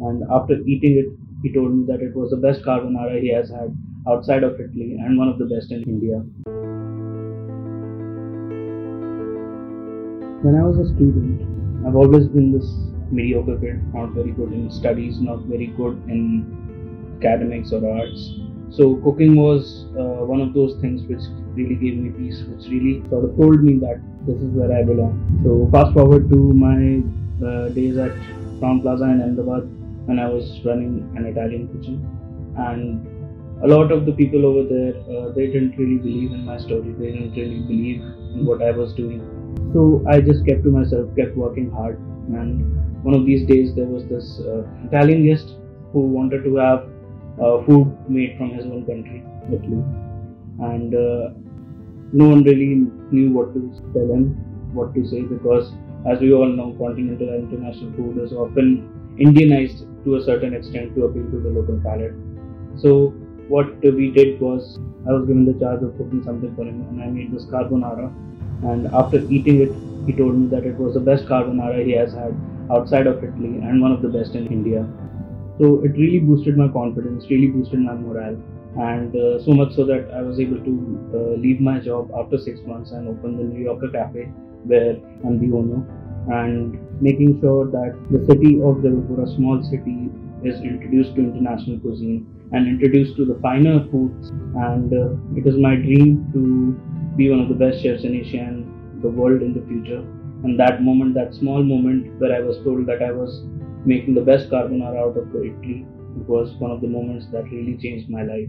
And after eating it, he told me that it was the best carbonara he has had outside of Italy and one of the best in India. When I was a student, I've always been this mediocre kid, not very good in studies, not very good in academics or arts. So cooking was uh, one of those things which really gave me peace, which really sort of told me that this is where I belong. So fast forward to my uh, days at Crowne Plaza in Ahmedabad when I was running an Italian kitchen, and a lot of the people over there uh, they didn't really believe in my story. They didn't really believe in what I was doing. So I just kept to myself, kept working hard, and one of these days there was this uh, Italian guest who wanted to have uh, food made from his own country, Italy, and uh, no one really knew what to tell him, what to say, because as we all know, continental and international food is often Indianized to a certain extent to appeal to the local palate. So what we did was I was given the charge of cooking something for him, and I made this carbonara. And after eating it, he told me that it was the best carbonara he has had outside of Italy and one of the best in India. So it really boosted my confidence, really boosted my morale, and uh, so much so that I was able to uh, leave my job after six months and open the New Yorker Cafe, where I'm the owner, and making sure that the city of Jabalpur, a small city, is introduced to international cuisine and introduced to the finer foods. And uh, it is my dream to be one of the best chefs in Asia and the world in the future. And that moment, that small moment where I was told that I was making the best carbonara out of the Italy, it was one of the moments that really changed my life.